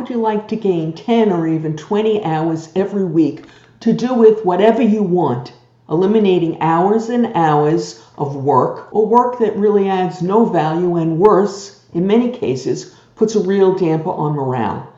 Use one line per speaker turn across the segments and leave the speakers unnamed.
would you like to gain 10 or even 20 hours every week to do with whatever you want, eliminating hours and hours of work or work that really adds no value and worse, in many cases, puts a real damper on morale?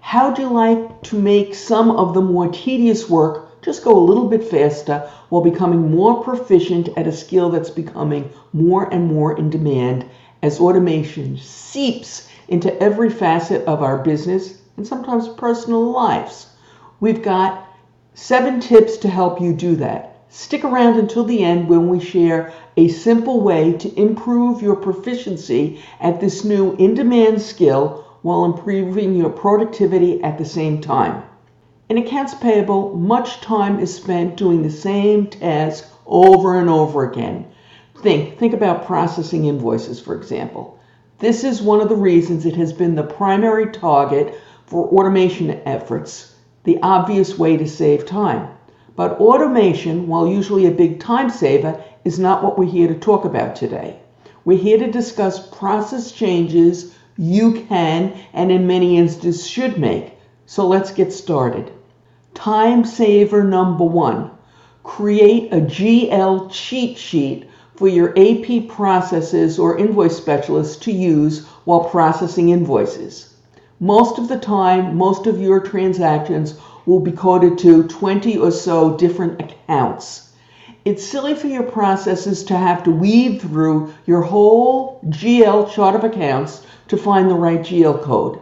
How'd you like to make some of the more tedious work just go a little bit faster while becoming more proficient at a skill that's becoming more and more in demand as automation seeps into every facet of our business and sometimes personal lives? We've got seven tips to help you do that. Stick around until the end when we share a simple way to improve your proficiency at this new in demand skill while improving your productivity at the same time. In accounts payable, much time is spent doing the same task over and over again. Think, think about processing invoices, for example. This is one of the reasons it has been the primary target for automation efforts, the obvious way to save time. But automation, while usually a big time saver, is not what we're here to talk about today. We're here to discuss process changes you can and in many instances should make. So let's get started. Time saver number one create a GL cheat sheet for your AP processes or invoice specialists to use while processing invoices. Most of the time, most of your transactions will be coded to 20 or so different accounts. It's silly for your processes to have to weave through your whole GL chart of accounts to find the right GL code.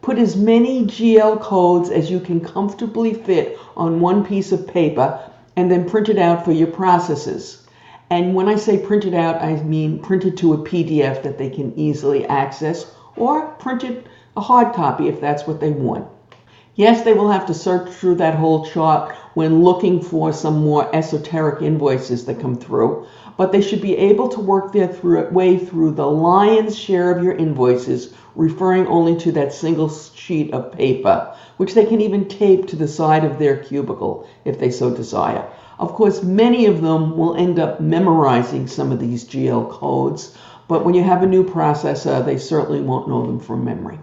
Put as many GL codes as you can comfortably fit on one piece of paper and then print it out for your processes. And when I say print it out, I mean print it to a PDF that they can easily access or print it a hard copy if that's what they want. Yes, they will have to search through that whole chart when looking for some more esoteric invoices that come through, but they should be able to work their through, way through the lion's share of your invoices, referring only to that single sheet of paper, which they can even tape to the side of their cubicle if they so desire. Of course, many of them will end up memorizing some of these GL codes, but when you have a new processor, they certainly won't know them from memory.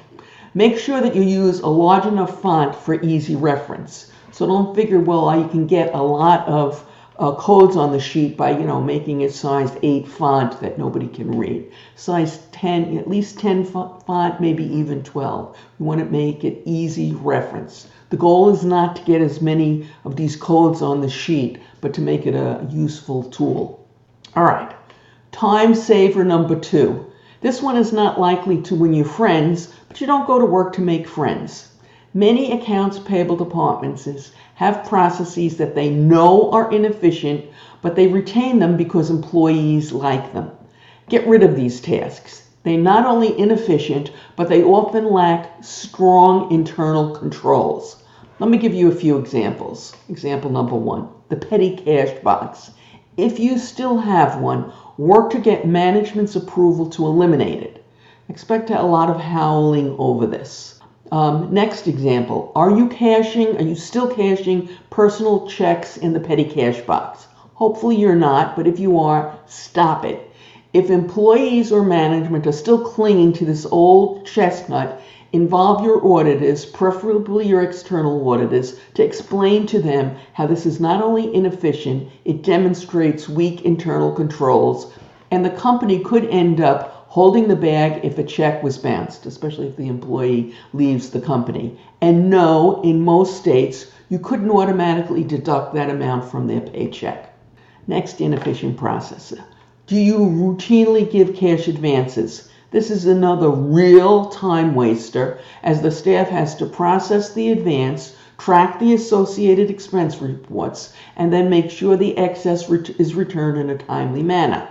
Make sure that you use a large enough font for easy reference. So don't figure, well, I can get a lot of uh, codes on the sheet by, you know, making it size 8 font that nobody can read. Size 10, at least 10 font, maybe even 12. You want to make it easy reference. The goal is not to get as many of these codes on the sheet, but to make it a useful tool. All right, time saver number two. This one is not likely to win you friends, but you don't go to work to make friends. Many accounts payable departments have processes that they know are inefficient, but they retain them because employees like them. Get rid of these tasks. They're not only inefficient, but they often lack strong internal controls. Let me give you a few examples. Example number one the petty cash box. If you still have one, work to get management's approval to eliminate it. Expect a lot of howling over this. Um, next example Are you cashing, are you still cashing personal checks in the petty cash box? Hopefully you're not, but if you are, stop it. If employees or management are still clinging to this old chestnut, involve your auditors, preferably your external auditors, to explain to them how this is not only inefficient, it demonstrates weak internal controls, and the company could end up holding the bag if a check was bounced, especially if the employee leaves the company. And no, in most states, you couldn't automatically deduct that amount from their paycheck. Next inefficient process. Do you routinely give cash advances? This is another real time waster as the staff has to process the advance, track the associated expense reports, and then make sure the excess is returned in a timely manner.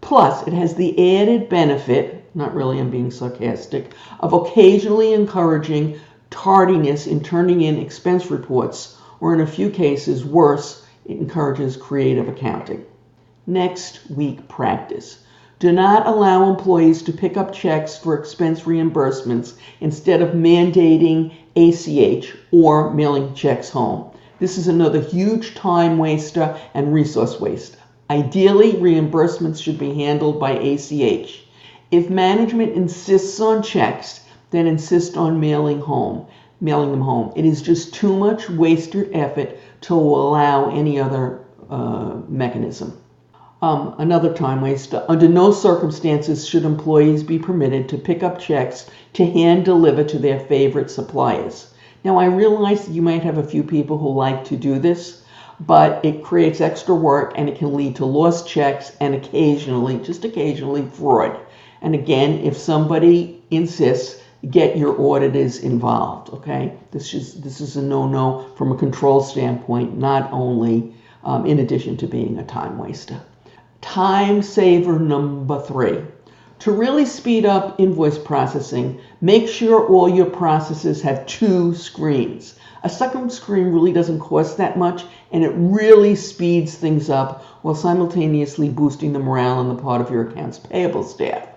Plus, it has the added benefit, not really, I'm being sarcastic, of occasionally encouraging tardiness in turning in expense reports, or in a few cases, worse, it encourages creative accounting. Next weak practice. Do not allow employees to pick up checks for expense reimbursements instead of mandating ACH or mailing checks home. This is another huge time waster and resource waste. Ideally, reimbursements should be handled by ACH. If management insists on checks, then insist on mailing home, mailing them home. It is just too much wasted effort to allow any other uh, mechanism. Um, another time waster. Under no circumstances should employees be permitted to pick up checks to hand deliver to their favorite suppliers. Now, I realize you might have a few people who like to do this, but it creates extra work and it can lead to lost checks and occasionally, just occasionally, fraud. And again, if somebody insists, get your auditors involved. Okay, this is this is a no-no from a control standpoint, not only um, in addition to being a time waster. Time saver number three. To really speed up invoice processing, make sure all your processes have two screens. A second screen really doesn't cost that much and it really speeds things up while simultaneously boosting the morale on the part of your accounts payable staff.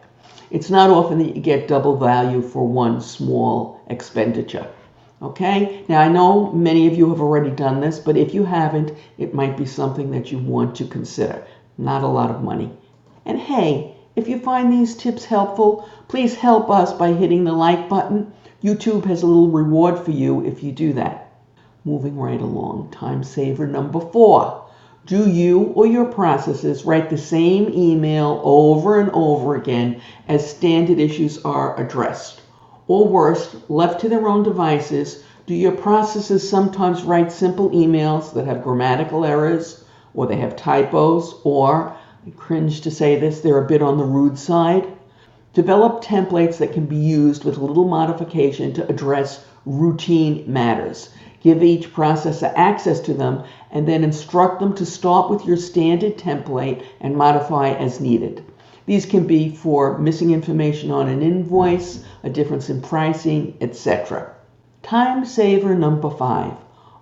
It's not often that you get double value for one small expenditure. Okay, now I know many of you have already done this, but if you haven't, it might be something that you want to consider. Not a lot of money. And hey, if you find these tips helpful, please help us by hitting the like button. YouTube has a little reward for you if you do that. Moving right along, time saver number four. Do you or your processes write the same email over and over again as standard issues are addressed? Or worse, left to their own devices, do your processes sometimes write simple emails that have grammatical errors, or they have typos, or, I cringe to say this, they're a bit on the rude side? Develop templates that can be used with little modification to address routine matters. Give each processor access to them and then instruct them to start with your standard template and modify as needed. These can be for missing information on an invoice, a difference in pricing, etc. Time saver number five.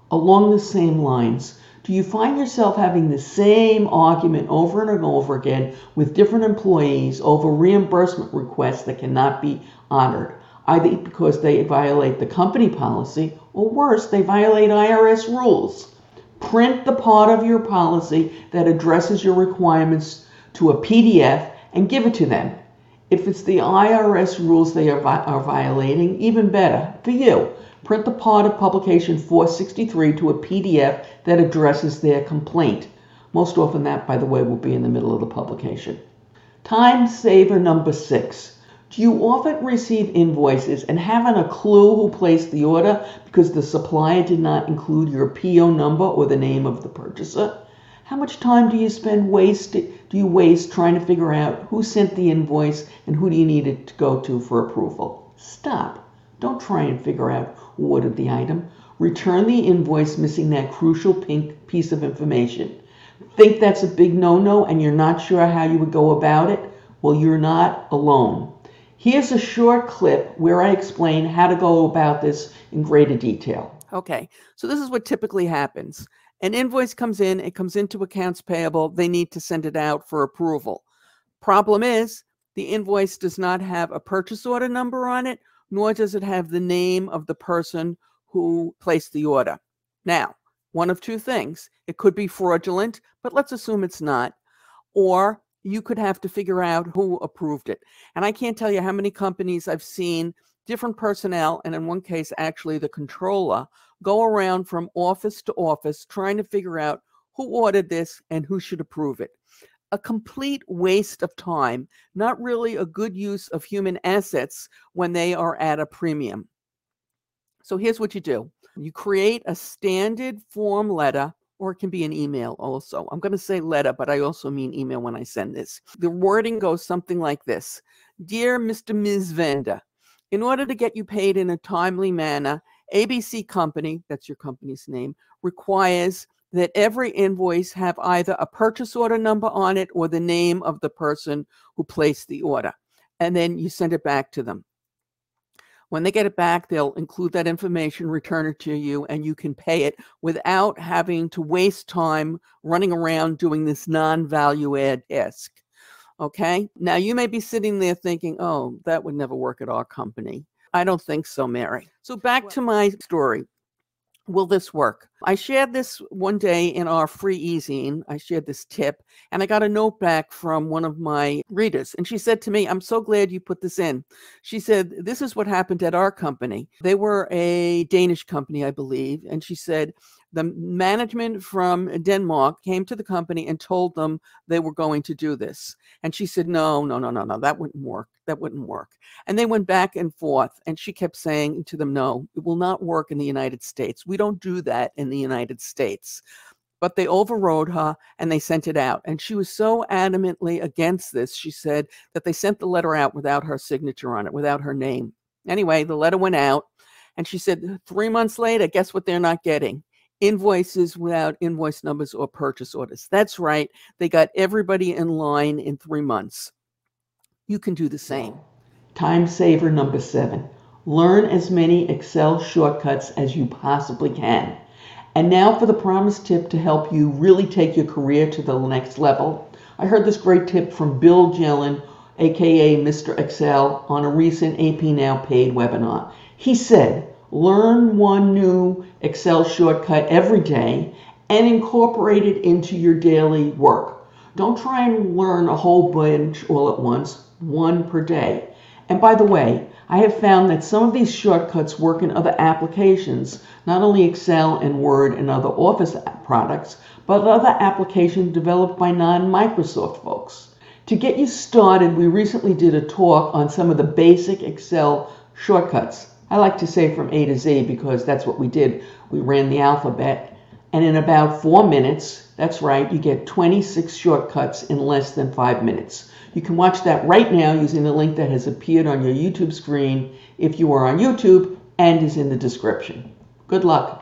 Along the same lines, do you find yourself having the same argument over and over again with different employees over reimbursement requests that cannot be honored? either because they violate the company policy or worse, they violate IRS rules. Print the part of your policy that addresses your requirements to a PDF and give it to them. If it's the IRS rules they are, vi- are violating, even better for you. Print the part of publication 463 to a PDF that addresses their complaint. Most often, that, by the way, will be in the middle of the publication. Time saver number six do you often receive invoices and haven't a clue who placed the order because the supplier did not include your PO number or the name of the purchaser? How much time do you spend waste do you waste trying to figure out who sent the invoice and who do you need it to go to for approval? Stop. Don't try and figure out who ordered the item. Return the invoice missing that crucial pink piece of information. Think that's a big no-no and you're not sure how you would go about it? Well, you're not alone. Here's a short clip where I explain how to go about this in greater detail.
Okay, so this is what typically happens. An invoice comes in, it comes into accounts payable, they need to send it out for approval. Problem is, the invoice does not have a purchase order number on it, nor does it have the name of the person who placed the order. Now, one of two things it could be fraudulent, but let's assume it's not, or you could have to figure out who approved it. And I can't tell you how many companies I've seen different personnel, and in one case, actually the controller, go around from office to office trying to figure out who ordered this and who should approve it. A complete waste of time, not really a good use of human assets when they are at a premium. So here's what you do you create a standard form letter or it can be an email also. I'm going to say letter, but I also mean email when I send this. The wording goes something like this Dear Mr. Ms. Vanda, in order to get you paid in a timely manner, ABC Company, that's your company's name, requires that every invoice have either a purchase order number on it or the name of the person who placed the order. And then you send it back to them. When they get it back, they'll include that information, return it to you, and you can pay it without having to waste time running around doing this non value add task. Okay. Now you may be sitting there thinking, oh, that would never work at our company. I don't think so, Mary. So back to my story. Will this work? I shared this one day in our free e-zine. I shared this tip and I got a note back from one of my readers. And she said to me, I'm so glad you put this in. She said, This is what happened at our company. They were a Danish company, I believe. And she said, the management from Denmark came to the company and told them they were going to do this. And she said, No, no, no, no, no, that wouldn't work. That wouldn't work. And they went back and forth. And she kept saying to them, No, it will not work in the United States. We don't do that in the United States. But they overrode her and they sent it out. And she was so adamantly against this, she said, that they sent the letter out without her signature on it, without her name. Anyway, the letter went out. And she said, three months later, guess what they're not getting? invoices without invoice numbers or purchase orders. That's right. They got everybody in line in three months. You can do the same.
Time saver number seven. Learn as many Excel shortcuts as you possibly can. And now for the promised tip to help you really take your career to the next level. I heard this great tip from Bill Jelen, aka Mr. Excel, on a recent AP Now paid webinar. He said, learn one new Excel shortcut every day and incorporate it into your daily work. Don't try and learn a whole bunch all at once, one per day. And by the way, I have found that some of these shortcuts work in other applications, not only Excel and Word and other Office products, but other applications developed by non Microsoft folks. To get you started, we recently did a talk on some of the basic Excel shortcuts. I like to say from A to Z because that's what we did. We ran the alphabet, and in about four minutes, that's right, you get 26 shortcuts in less than five minutes. You can watch that right now using the link that has appeared on your YouTube screen if you are on YouTube and is in the description. Good luck.